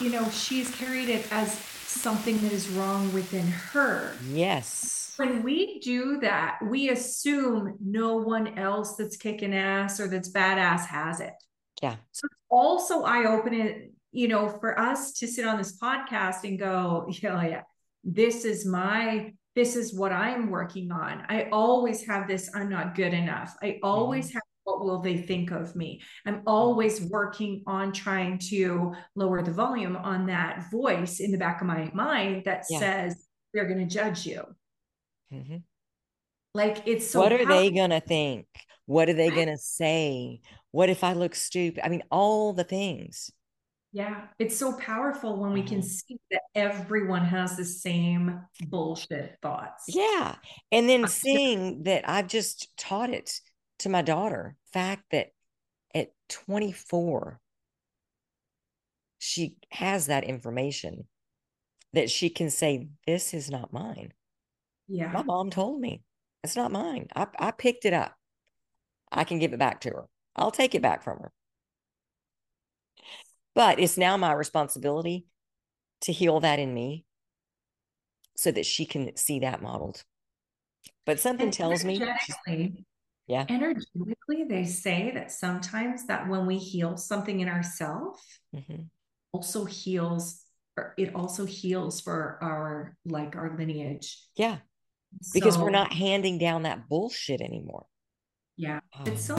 you know, she's carried it as something that is wrong within her. Yes. When we do that, we assume no one else that's kicking ass or that's badass has it. Yeah. So it's also eye opening, you know, for us to sit on this podcast and go, yeah, yeah, this is my this is what I'm working on. I always have this I'm not good enough. I always mm-hmm. have what will they think of me? I'm always working on trying to lower the volume on that voice in the back of my mind that yeah. says they're going to judge you. Mm-hmm. Like it's so What are powerful. they going to think? What are they going to say? What if I look stupid? I mean, all the things. Yeah, it's so powerful when we can mm-hmm. see that everyone has the same bullshit thoughts. Yeah. And then seeing that I've just taught it to my daughter, fact that at 24, she has that information that she can say, This is not mine. Yeah. My mom told me it's not mine. I, I picked it up. I can give it back to her. I'll take it back from her. But it's now my responsibility to heal that in me so that she can see that modeled. But something and tells me, yeah, energetically, they say that sometimes that when we heal something in ourselves, mm-hmm. also heals, or it also heals for our like our lineage. Yeah, because so, we're not handing down that bullshit anymore. Yeah, it's so